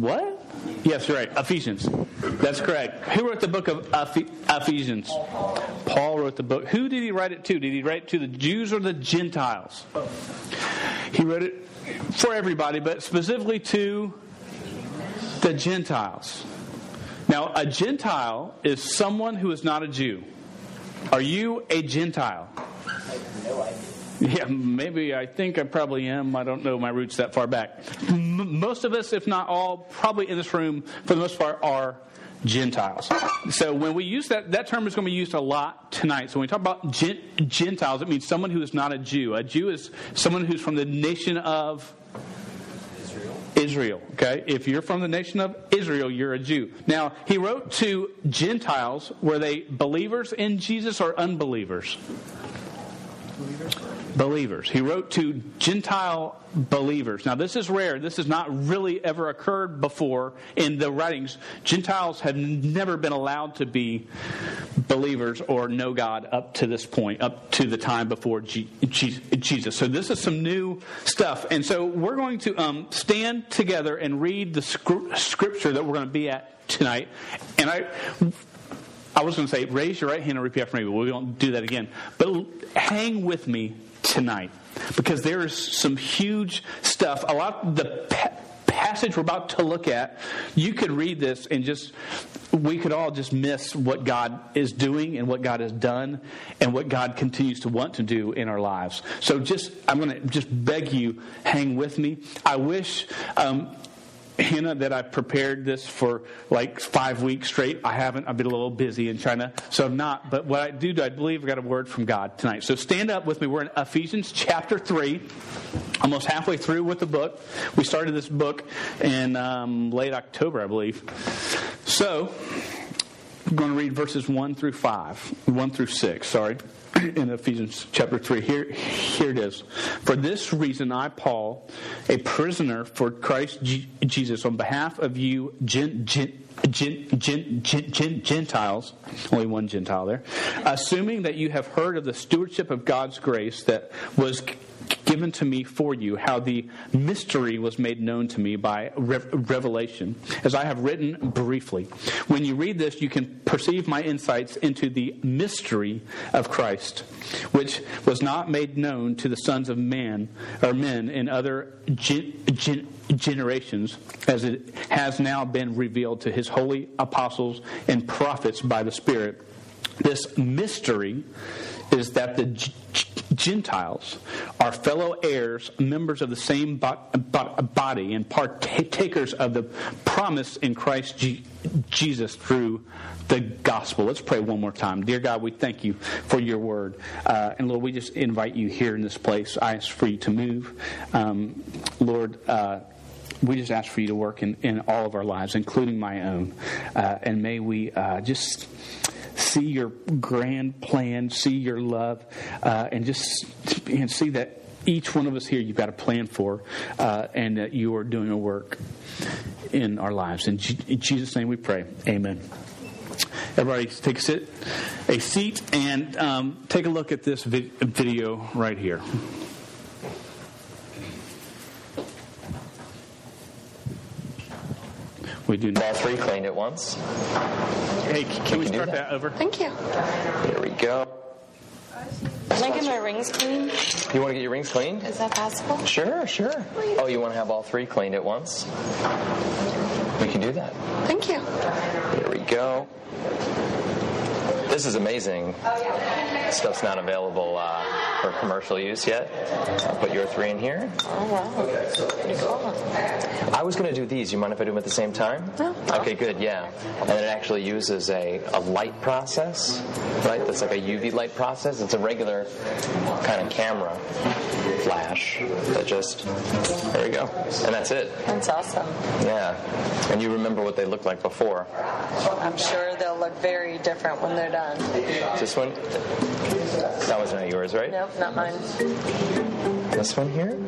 What? Yes, right. Ephesians. That's correct. Who wrote the book of Ephesians? Paul wrote the book. Who did he write it to? Did he write it to the Jews or the Gentiles? He wrote it for everybody, but specifically to the Gentiles. Now, a Gentile is someone who is not a Jew. Are you a Gentile? Yeah, maybe I think I probably am. I don't know my roots that far back. M- most of us, if not all, probably in this room, for the most part, are Gentiles. So when we use that, that term is going to be used a lot tonight. So when we talk about Gentiles, it means someone who is not a Jew. A Jew is someone who's from the nation of Israel. Israel. Okay? If you're from the nation of Israel, you're a Jew. Now, he wrote to Gentiles. Were they believers in Jesus or unbelievers? Believers believers. He wrote to Gentile believers. Now, this is rare. This has not really ever occurred before in the writings. Gentiles have never been allowed to be believers or know God up to this point, up to the time before Jesus. So, this is some new stuff. And so, we're going to um, stand together and read the scripture that we're going to be at tonight. And I I was going to say, raise your right hand and repeat after me, but we won't do that again. But hang with me tonight because there is some huge stuff. A lot the pa- passage we're about to look at, you could read this and just, we could all just miss what God is doing and what God has done and what God continues to want to do in our lives. So just, I'm going to just beg you, hang with me. I wish um, Hannah, that I prepared this for like five weeks straight. I haven't. I've been a little busy in China, so I'm not. But what I do, I believe I got a word from God tonight. So stand up with me. We're in Ephesians chapter 3, almost halfway through with the book. We started this book in um, late October, I believe. So I'm going to read verses 1 through 5, 1 through 6, sorry in Ephesians chapter 3. Here, here it is. For this reason, I, Paul, a prisoner for Christ G- Jesus, on behalf of you, gen, gen, Gen, gen, gen, Gentiles, only one Gentile there, assuming that you have heard of the stewardship of God's grace that was given to me for you, how the mystery was made known to me by revelation, as I have written briefly. When you read this, you can perceive my insights into the mystery of Christ, which was not made known to the sons of man or men in other gen- gen- generations, as it has now been revealed to his holy apostles and prophets by the Spirit. This mystery is that the Gentiles are fellow heirs, members of the same body, and partakers of the promise in Christ Jesus through the gospel. Let's pray one more time. Dear God, we thank you for your word. Uh, and Lord, we just invite you here in this place. I ask for you to move. Um, Lord, uh, we just ask for you to work in, in all of our lives, including my own. Uh, and may we uh, just see your grand plan, see your love, uh, and just and see that each one of us here you've got a plan for, uh, and that you are doing a work in our lives. In, G- in Jesus' name we pray. Amen. Everybody, take a sit, a seat, and um, take a look at this vi- video right here. We do all three cleaned at once. Hey, can we, we start that. that over? Thank you. Here we go. Can I get my rings cleaned? You want to get your rings cleaned? Is that possible? Sure, sure. Oh, you want to have all three cleaned at once? We can do that. Thank you. Here we go. This is amazing. Stuff's not available uh, for commercial use yet. I'll put your three in here. Oh, wow. Pretty cool. I was going to do these. You mind if I do them at the same time? No. Okay, good, yeah. And it actually uses a, a light process, right? That's like a UV light process. It's a regular kind of camera flash that just, there we go. And that's it. That's awesome. Yeah. And you remember what they looked like before. I'm sure they'll look very different when they're done. This one? That was not yours, right? Nope, not mine. This one here?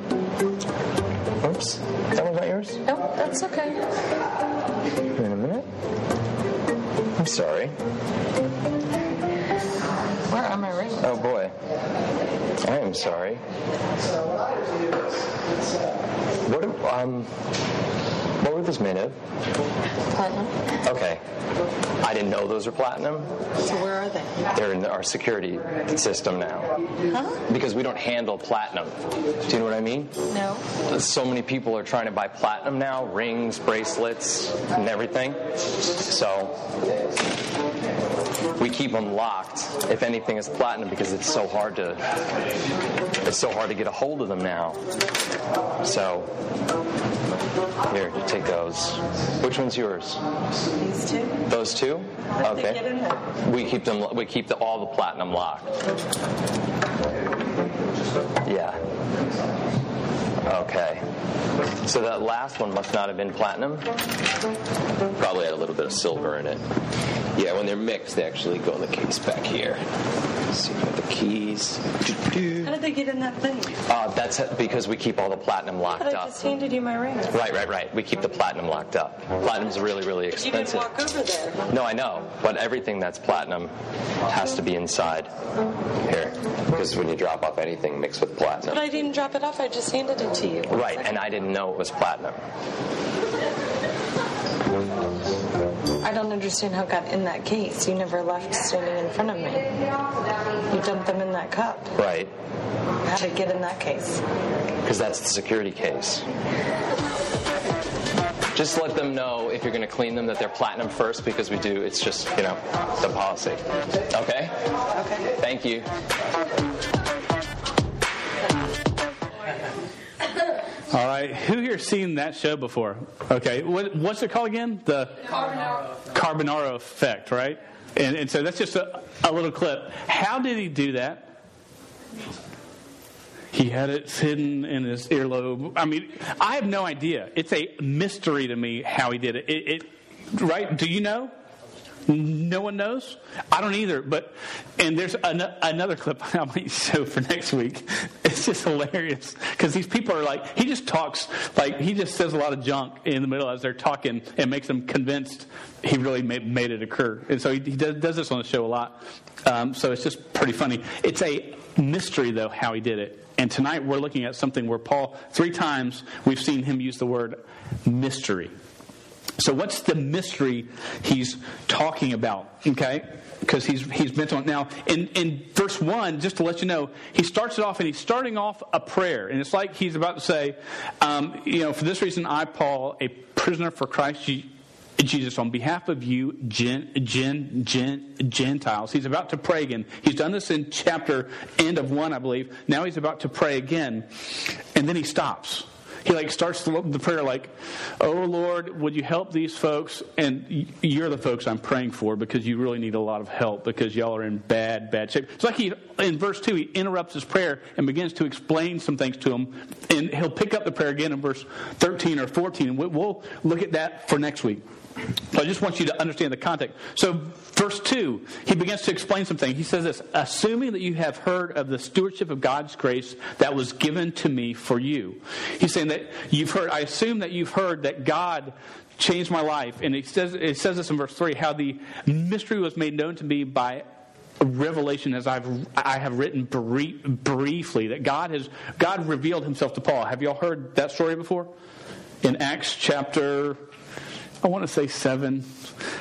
Oops. That one's not yours? Nope, that's okay. Wait a minute. I'm sorry. Where are my rings? Oh boy. I am sorry. What um What were those made of? Platinum. Okay. I didn't know those were platinum. So where are they? They're in our security system now. Huh? Because we don't handle platinum. Do you know what I mean? No. So many people are trying to buy platinum now, rings, bracelets, and everything. So we keep them locked if anything is platinum because it's so hard to it's so hard to get a hold of them now. So here, you take those. Which one's yours? These two? Those two? How'd they get in Okay. We keep them. We keep the, all the platinum locked. Yeah. Okay. So that last one must not have been platinum. Probably had a little bit of silver in it. Yeah, when they're mixed, they actually go in the case back here. Let's see, got the keys. How did they get in that thing? Uh, that's because we keep all the platinum locked I up. just handed you my ring. Right, right, right. We keep the platinum locked up. Platinum's really, really expensive. You didn't walk over there. No, I know, but everything that's platinum has to be inside here. Because when you drop off anything mixed with platinum. But I didn't drop it off. I just handed it to you. Right, and I didn't know it was platinum. I don't understand how it got in that case. You never left standing in front of me. You dumped them in that cup. Right, How did it get in that case? because that's the security case. Just let them know if you're going to clean them that they're platinum first because we do, it's just, you know, the policy. Okay? Okay. Thank you. All right. Who here seen that show before? Okay. What, what's it called again? The Carbonaro effect, right? And, and so that's just a, a little clip. How did he do that? He had it hidden in his earlobe. I mean, I have no idea. It's a mystery to me how he did it. It, it right? Do you know? No one knows. I don't either. But and there's an, another clip I might show for next week. It's just hilarious because these people are like he just talks like he just says a lot of junk in the middle as they're talking and makes them convinced he really made, made it occur. And so he, he does, does this on the show a lot. Um, so it's just pretty funny. It's a mystery though how he did it. And tonight we're looking at something where Paul three times we've seen him use the word mystery. So what's the mystery he's talking about? Okay? Because he's he's bent on now in, in verse one, just to let you know, he starts it off and he's starting off a prayer. And it's like he's about to say, um, you know, for this reason I, Paul, a prisoner for Christ Jesus, on behalf of you, gen, gen, gen, Gentiles. He's about to pray again. He's done this in chapter end of one, I believe. Now he's about to pray again. And then he stops he like starts the, prayer like oh lord would you help these folks? And you're the folks i'm praying for because you really need a lot of help because y'all are in bad bad shape. It's like he in verse 2 he interrupts his prayer and begins to explain some things to him. And he'll pick up the prayer again in verse 13 or 14 and we'll look at that for next week so I just want you to understand the context. So, verse 2, he begins to explain something. He says this Assuming that you have heard of the stewardship of God's grace that was given to me for you. He's saying that you've heard, I assume that you've heard that God changed my life. And it says, it says this in verse 3 how the mystery was made known to me by revelation as I've I have written brief, briefly that God has God revealed himself to Paul. Have y'all heard that story before? In Acts chapter I want to say seven.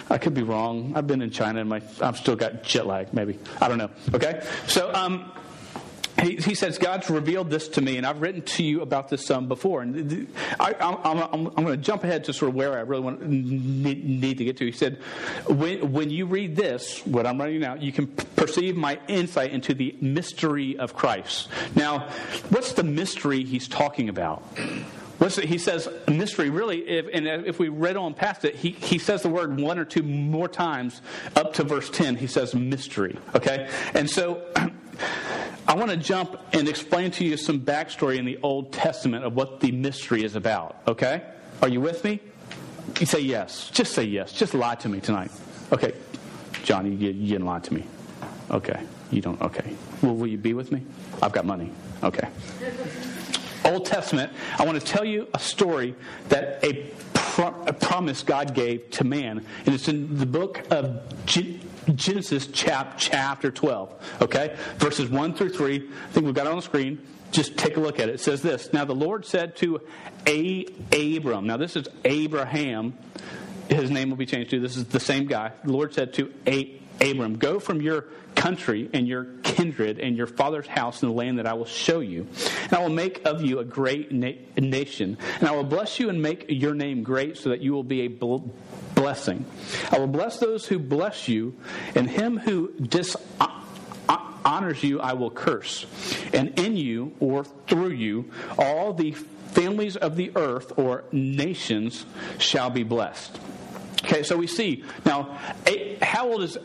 I could be wrong. I've been in China and my I've still got jet lag. Maybe I don't know. Okay, so um, he, he says God's revealed this to me, and I've written to you about this some before. And I, I'm, I'm, I'm going to jump ahead to sort of where I really want need, need to get to. He said, when when you read this, what I'm writing now, you can perceive my insight into the mystery of Christ. Now, what's the mystery he's talking about? It, he says mystery really, if, and if we read on past it, he, he says the word one or two more times up to verse 10. He says mystery, okay? And so I want to jump and explain to you some backstory in the Old Testament of what the mystery is about, okay? Are you with me? You say yes. Just say yes. Just lie to me tonight. Okay. Johnny, you, you didn't lie to me. Okay. You don't, okay. Well, will you be with me? I've got money. Okay. Old Testament, I want to tell you a story that a, pro- a promise God gave to man. And it's in the book of Genesis, chap- chapter 12. Okay? Verses 1 through 3. I think we've got it on the screen. Just take a look at it. It says this Now the Lord said to a- Abram, now this is Abraham. His name will be changed to. This is the same guy. The Lord said to a- Abram, Go from your country and your kindred and your father's house in the land that I will show you. And I will make of you a great na- nation. And I will bless you and make your name great so that you will be a bl- blessing. I will bless those who bless you, and him who dishonors you I will curse. And in you, or through you, all the families of the earth or nations shall be blessed. Okay, so we see now, how old is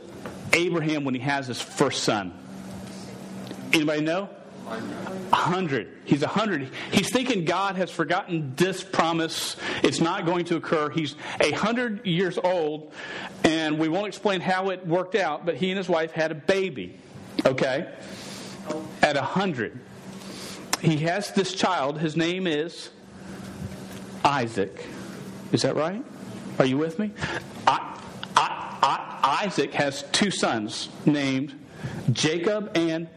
Abraham when he has his first son? Anybody know? Hundred. He's a hundred. He's thinking God has forgotten this promise. It's not going to occur. He's a hundred years old, and we won't explain how it worked out, but he and his wife had a baby. Okay? At a hundred. He has this child. His name is Isaac. Is that right? Are you with me? I, Isaac has two sons named Jacob and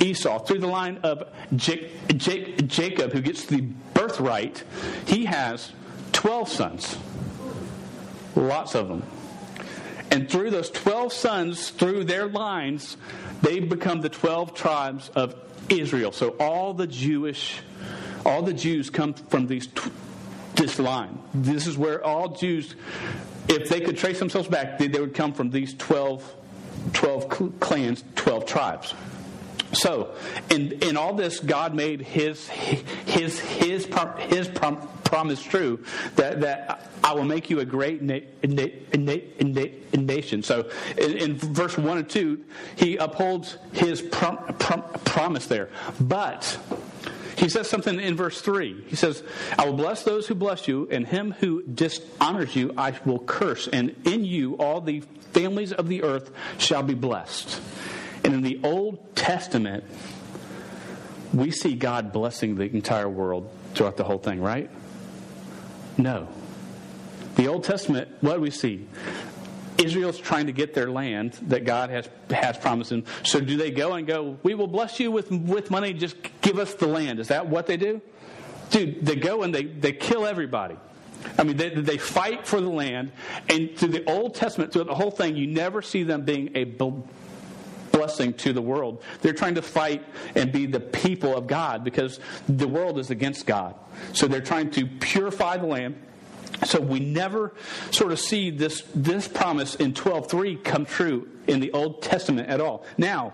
Esau. Through the line of Jacob, who gets the birthright, he has 12 sons. Lots of them. And through those 12 sons, through their lines, they become the 12 tribes of Israel. So all the Jewish, all the Jews come from these this line. This is where all Jews if they could trace themselves back, they, they would come from these 12, 12 clans, 12 tribes. So, in, in all this, God made his his his his promise true that, that I will make you a great na- na- na- nation. So, in, in, verse one and two, he upholds his prom, prom, promise there. But he says something in verse 3. He says, I will bless those who bless you, and him who dishonors you I will curse, and in you all the families of the earth shall be blessed. And in the Old Testament, we see God blessing the entire world throughout the whole thing, right? No. The Old Testament, what do we see? Israel's trying to get their land that God has, has promised them. So do they go and go, we will bless you with, with money, just give us the land? Is that what they do? Dude, they go and they, they kill everybody. I mean, they, they fight for the land. And through the Old Testament, through the whole thing, you never see them being a blessing to the world. They're trying to fight and be the people of God because the world is against God. So they're trying to purify the land so we never sort of see this, this promise in 12.3 come true in the Old Testament at all. Now,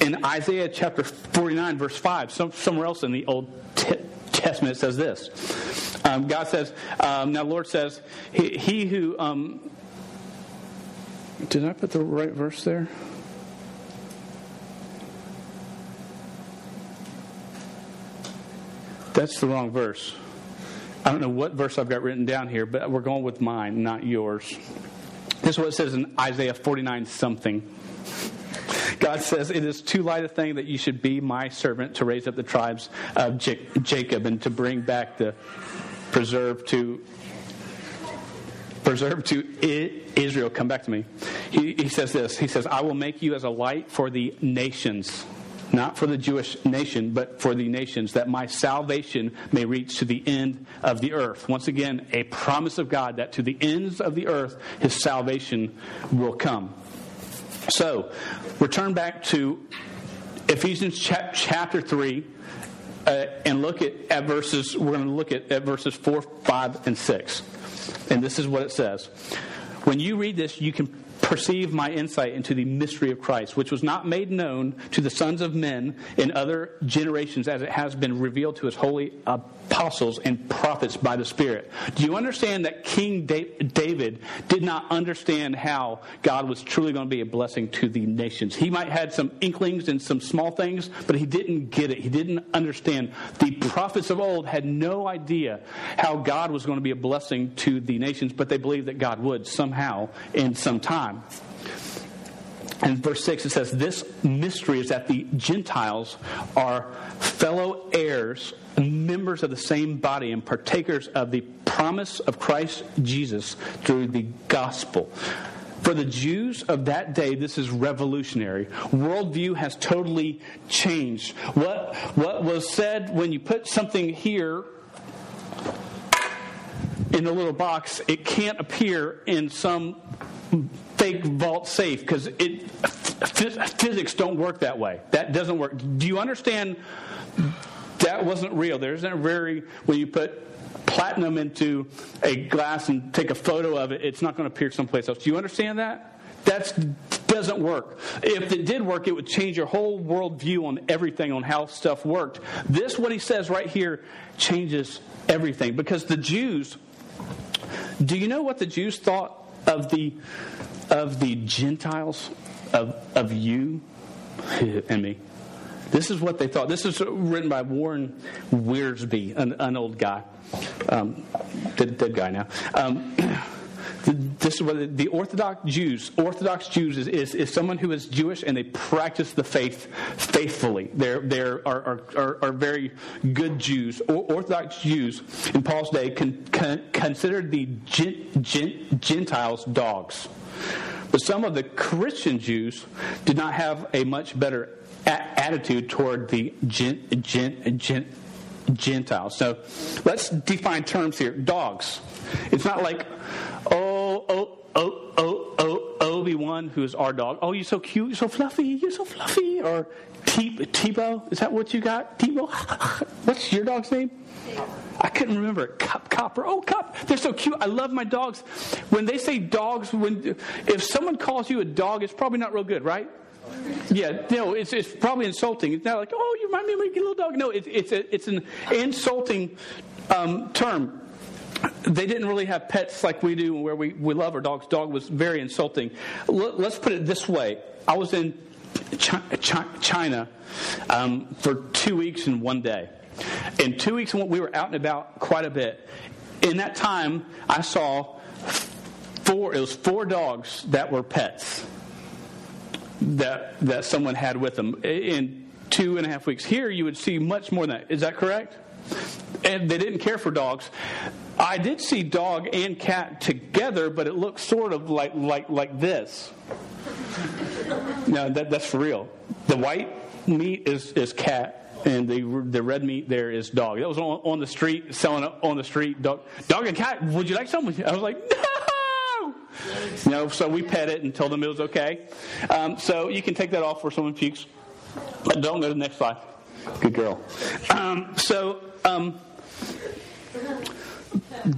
in Isaiah chapter 49, verse 5, some, somewhere else in the Old Testament, it says this. Um, God says, um, now Lord says, he, he who, um, did I put the right verse there? That's the wrong verse. I don't know what verse I've got written down here, but we're going with mine, not yours. This is what it says in Isaiah 49 something. God says, It is too light a thing that you should be my servant to raise up the tribes of Jacob and to bring back the preserve to preserve to Israel. Come back to me. He, he says this He says, I will make you as a light for the nations not for the Jewish nation, but for the nations, that my salvation may reach to the end of the earth. Once again, a promise of God that to the ends of the earth, his salvation will come. So, return back to Ephesians chapter 3 uh, and look at, at verses, we're going to look at, at verses 4, 5, and 6. And this is what it says. When you read this, you can perceive my insight into the mystery of Christ, which was not made known to the sons of men in other generations as it has been revealed to his holy apostles and prophets by the Spirit. Do you understand that King David did not understand how God was truly going to be a blessing to the nations? He might had some inklings and some small things, but he didn't get it. He didn't understand. The prophets of old had no idea how God was going to be a blessing to the nations, but they believed that God would somehow in some time. In verse 6 it says this mystery is that the gentiles are fellow heirs members of the same body and partakers of the promise of christ jesus through the gospel for the Jews of that day, this is revolutionary. Worldview has totally changed. What, what was said when you put something here in the little box, it can't appear in some fake vault safe because it physics don't work that way. That doesn't work. Do you understand? That wasn't real. There isn't a very when you put platinum into a glass and take a photo of it, it's not going to appear someplace else. Do you understand that? That doesn't work. If it did work, it would change your whole worldview on everything, on how stuff worked. This, what he says right here, changes everything. Because the Jews, do you know what the Jews thought of the of the Gentiles, of of you and me? This is what they thought. This is written by Warren Wiersbe, an, an old guy, um, dead, dead, guy now. Um, this is what the Orthodox Jews, Orthodox Jews is, is, is, someone who is Jewish and they practice the faith faithfully. They're, they're are, are, are, very good Jews. Orthodox Jews in Paul's day con, con, considered the Gentiles dogs. But some of the Christian Jews did not have a much better a- attitude toward the gen, gen, gen, Gentiles. So let's define terms here. Dogs. It's not like, oh, oh, oh, oh, Obi Wan, who is our dog. Oh, you're so cute, you're so fluffy, you're so fluffy. Or Tebow, is that what you got? Tebow? What's your dog's name? I couldn't remember. Cop, copper. Oh, cop. They're so cute. I love my dogs. When they say dogs, when if someone calls you a dog, it's probably not real good, right? Yeah, no, it's, it's probably insulting. It's not like, oh, you remind me of my little dog. No, it, it's, a, it's an insulting um, term. They didn't really have pets like we do where we, we love our dogs. Dog was very insulting. L- let's put it this way I was in China um, for two weeks and one day. In two weeks, we were out and about quite a bit. In that time, I saw four, it was four dogs that were pets that, that someone had with them in two and a half weeks. Here, you would see much more than that. Is that correct? And they didn't care for dogs. I did see dog and cat together, but it looked sort of like like like this. no, that, that's for real. The white meat is, is cat, and the the red meat there is dog. That was on, on the street selling on the street. Dog, dog and cat. Would you like some? I was like, no. You know, so we pet it and told them it was okay. Um, so you can take that off for someone pukes. But don't go to the next slide. Good girl. Um, so, um,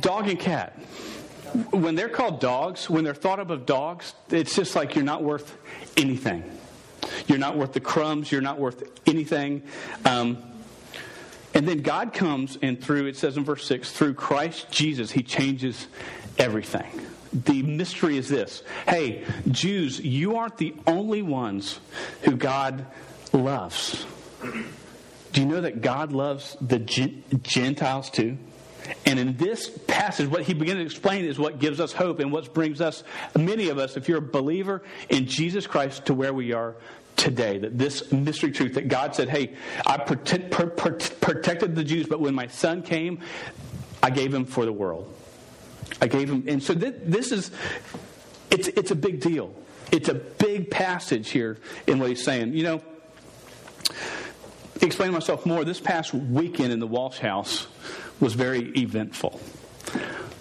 dog and cat. When they're called dogs, when they're thought of as dogs, it's just like you're not worth anything. You're not worth the crumbs. You're not worth anything. Um, and then God comes and through, it says in verse 6, through Christ Jesus, he changes everything the mystery is this hey, Jews, you aren't the only ones who God loves. Do you know that God loves the Gentiles too? And in this passage, what he begins to explain is what gives us hope and what brings us, many of us, if you're a believer in Jesus Christ, to where we are today. That this mystery truth that God said, hey, I protect, protected the Jews, but when my son came, I gave him for the world. I gave him, and so this, this is, it's, it's a big deal. It's a big passage here in what he's saying. You know, explain myself more. This past weekend in the Walsh House was very eventful.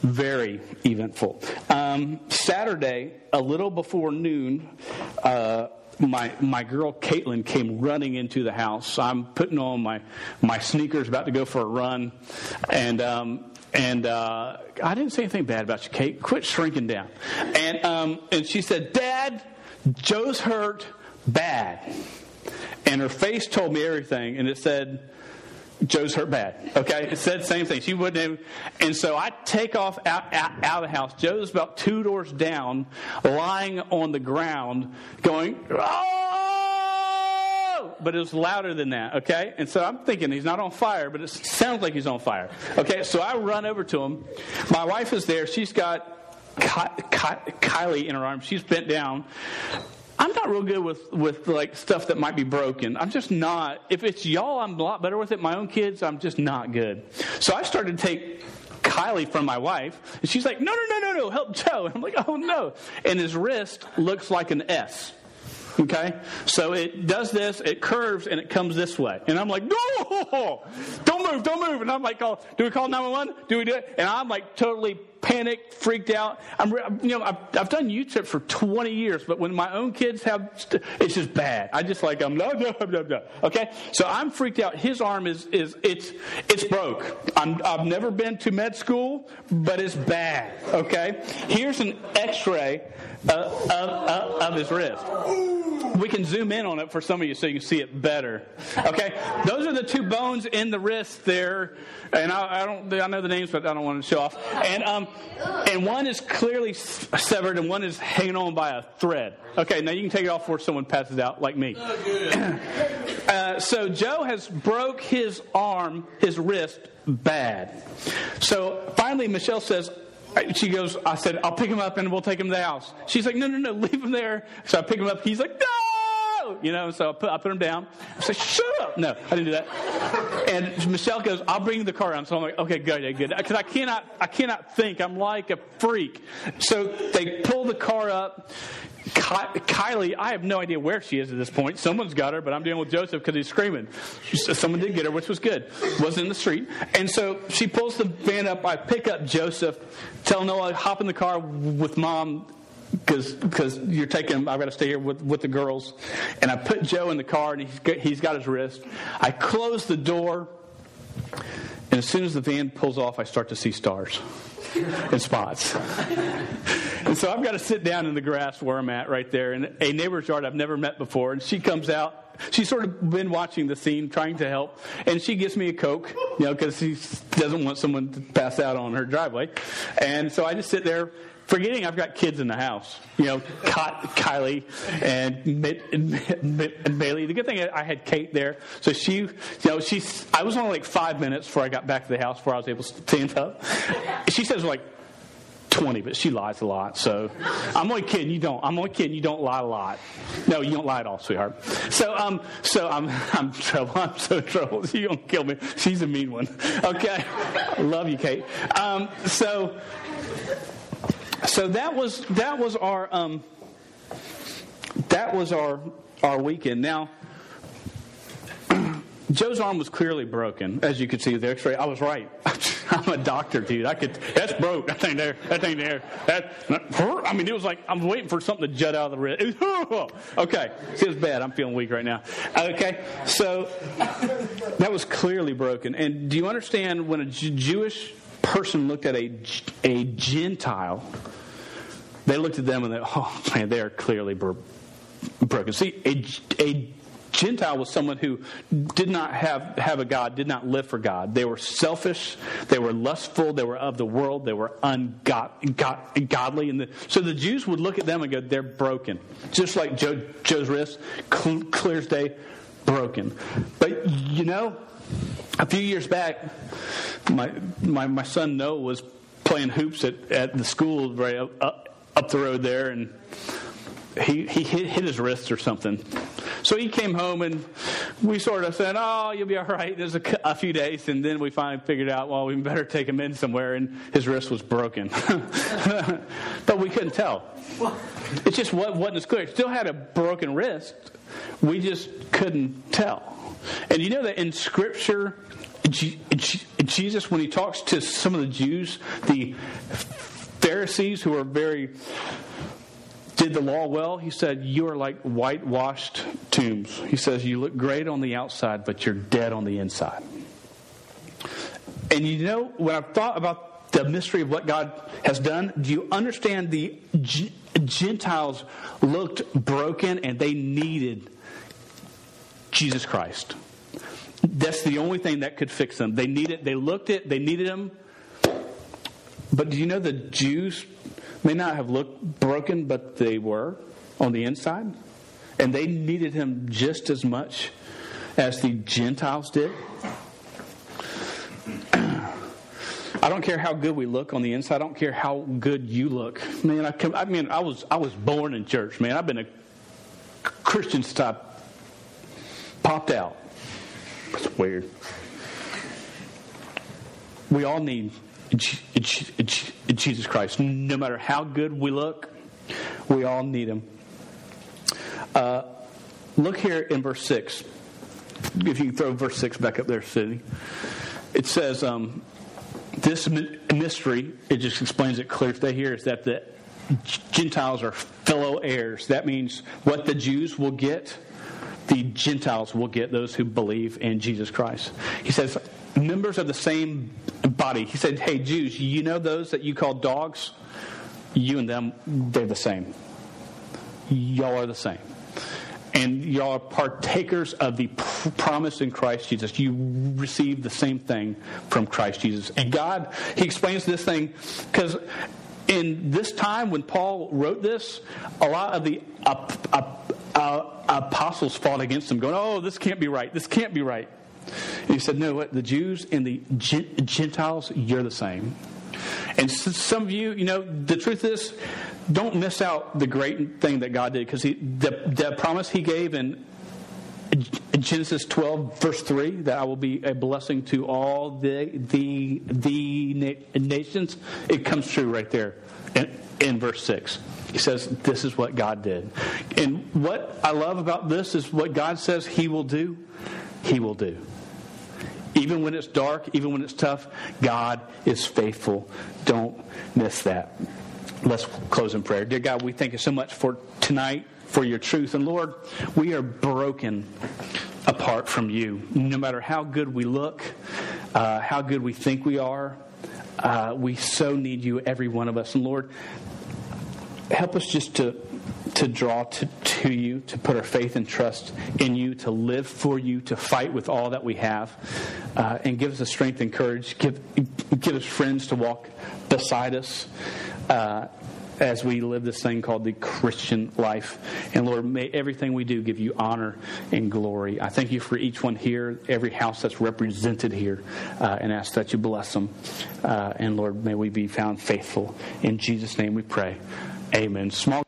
Very eventful. Um, Saturday, a little before noon, uh, my my girl Caitlin came running into the house. I'm putting on my my sneakers, about to go for a run, and um, and uh, I didn't say anything bad about you, Kate. Quit shrinking down. And um, and she said, Dad, Joe's hurt bad, and her face told me everything, and it said. Joe's hurt bad. Okay, it said the same thing. She wouldn't have, and so I take off out, out, out of the house. Joe's about two doors down, lying on the ground, going, "Oh!" But it was louder than that. Okay, and so I'm thinking he's not on fire, but it sounds like he's on fire. Okay, so I run over to him. My wife is there. She's got Kylie in her arms. She's bent down. I'm not real good with with like stuff that might be broken. I'm just not. If it's y'all, I'm a lot better with it. My own kids, I'm just not good. So I started to take Kylie from my wife, and she's like, "No, no, no, no, no, help Joe." And I'm like, "Oh no!" And his wrist looks like an S. Okay? So it does this, it curves, and it comes this way. And I'm like, no! Don't move, don't move. And I'm like, oh, do we call 911? Do we do it? And I'm like totally panicked, freaked out. I'm, you know, I've, I've done YouTube for 20 years, but when my own kids have, it's just bad. I just like, I'm no, no, no, no. Okay? So I'm freaked out. His arm is, is it's, it's broke. I'm, I've never been to med school, but it's bad. Okay? Here's an x-ray uh, of, of, of his wrist we can zoom in on it for some of you so you can see it better. Okay, those are the two bones in the wrist there, and I, I don't I know the names, but I don't want to show off. And um, and one is clearly severed, and one is hanging on by a thread. Okay, now you can take it off before someone passes out like me. uh, so Joe has broke his arm, his wrist bad. So finally, Michelle says, she goes, I said, I'll pick him up and we'll take him to the house. She's like, no, no, no, leave him there. So I pick him up. He's like, no! You know, so I put, I put him down. I said, shut up. No, I didn't do that. And Michelle goes, I'll bring the car around. So I'm like, okay, good, good. Because I cannot, I cannot think. I'm like a freak. So they pull the car up. Ky- Kylie, I have no idea where she is at this point. Someone's got her, but I'm dealing with Joseph because he's screaming. Someone did get her, which was good. Wasn't in the street. And so she pulls the van up. I pick up Joseph, tell Noah, hop in the car with mom because because you're taking I've got to stay here with, with the girls, and I put Joe in the car and he's got, he's got his wrist. I close the door, and as soon as the van pulls off, I start to see stars and spots. and so I've got to sit down in the grass where I'm at right there in a neighbor's yard I've never met before, and she comes out. She's sort of been watching the scene, trying to help, and she gives me a Coke, you know, because she doesn't want someone to pass out on her driveway. And so I just sit there forgetting I've got kids in the house. You know, Kylie and, Mitt, and, Bailey. The good thing I had Kate there, so she, you know, she's. I was only like five minutes before I got back to the house before I was able to stand up. She says like 20, but she lies a lot. So I'm only kidding. You don't. I'm only kidding. You don't lie a lot. No, you don't lie at all, sweetheart. So um, so I'm I'm trouble. I'm so trouble. You're gonna kill me. She's a mean one. Okay. Love you, Kate. Um, so so that was that was our um, that was our our weekend. Now, Joe's arm was clearly broken, as you could see with the X-ray. I was right. I'm a doctor, dude. I could. That's broke. That thing there. That thing there. That. I mean, it was like I'm waiting for something to jut out of the wrist. okay, was bad. I'm feeling weak right now. Okay, so that was clearly broken. And do you understand when a Jewish person looked at a a Gentile? They looked at them and they, oh man, they are clearly bro- broken. See, a, a Gentile was someone who did not have, have a God, did not live for God. They were selfish, they were lustful, they were of the world, they were ungodly. And the, so the Jews would look at them and go, they're broken. Just like Joe, Joe's wrist, cl- clear as day, broken. But you know, a few years back, my, my, my son Noah was playing hoops at, at the school right up, up the road there, and he, he hit, hit his wrist or something. So he came home, and we sort of said, "Oh, you'll be all right." There's a, a few days, and then we finally figured out, well, we better take him in somewhere, and his wrist was broken. but we couldn't tell. It just wasn't as clear. It still had a broken wrist. We just couldn't tell. And you know that in Scripture, Jesus, when he talks to some of the Jews, the Pharisees who are very did the law well, he said, You are like whitewashed tombs. He says, You look great on the outside, but you're dead on the inside. And you know, when I've thought about the mystery of what God has done, do you understand the G- Gentiles looked broken and they needed Jesus Christ? That's the only thing that could fix them. They needed, they looked it, they needed him, but do you know the Jews may not have looked broken, but they were on the inside? And they needed him just as much as the Gentiles did. I don't care how good we look on the inside. I don't care how good you look. Man, I, I mean, I was I was born in church, man. I've been a Christian stuff popped out. It's weird. We all need Jesus Christ. No matter how good we look, we all need Him. Uh, look here in verse 6. If you throw verse 6 back up there, City. It says, um, This mystery, it just explains it clear today here, is that the Gentiles are fellow heirs. That means what the Jews will get, the Gentiles will get, those who believe in Jesus Christ. He says, members of the same body. He said, Hey, Jews, you know those that you call dogs? You and them, they're the same. Y'all are the same. And y'all are partakers of the promise in Christ Jesus. You receive the same thing from Christ Jesus. And God, He explains this thing because in this time when Paul wrote this, a lot of the uh, uh, uh, apostles fought against him, going, Oh, this can't be right. This can't be right. And he said, No, what? The Jews and the Gentiles, you're the same. And some of you, you know, the truth is, don't miss out the great thing that God did because the, the promise He gave in Genesis 12, verse 3, that I will be a blessing to all the, the, the nations, it comes true right there in, in verse 6. He says, This is what God did. And what I love about this is what God says He will do, He will do. Even when it's dark, even when it's tough, God is faithful. Don't miss that. Let's close in prayer. Dear God, we thank you so much for tonight, for your truth. And Lord, we are broken apart from you. No matter how good we look, uh, how good we think we are, uh, we so need you, every one of us. And Lord, help us just to to draw to, to you, to put our faith and trust in you, to live for you, to fight with all that we have, uh, and give us the strength and courage. Give, give us friends to walk beside us. Uh, as we live this thing called the Christian life. And Lord, may everything we do give you honor and glory. I thank you for each one here, every house that's represented here, uh, and ask that you bless them. Uh, and Lord, may we be found faithful. In Jesus' name we pray. Amen. Small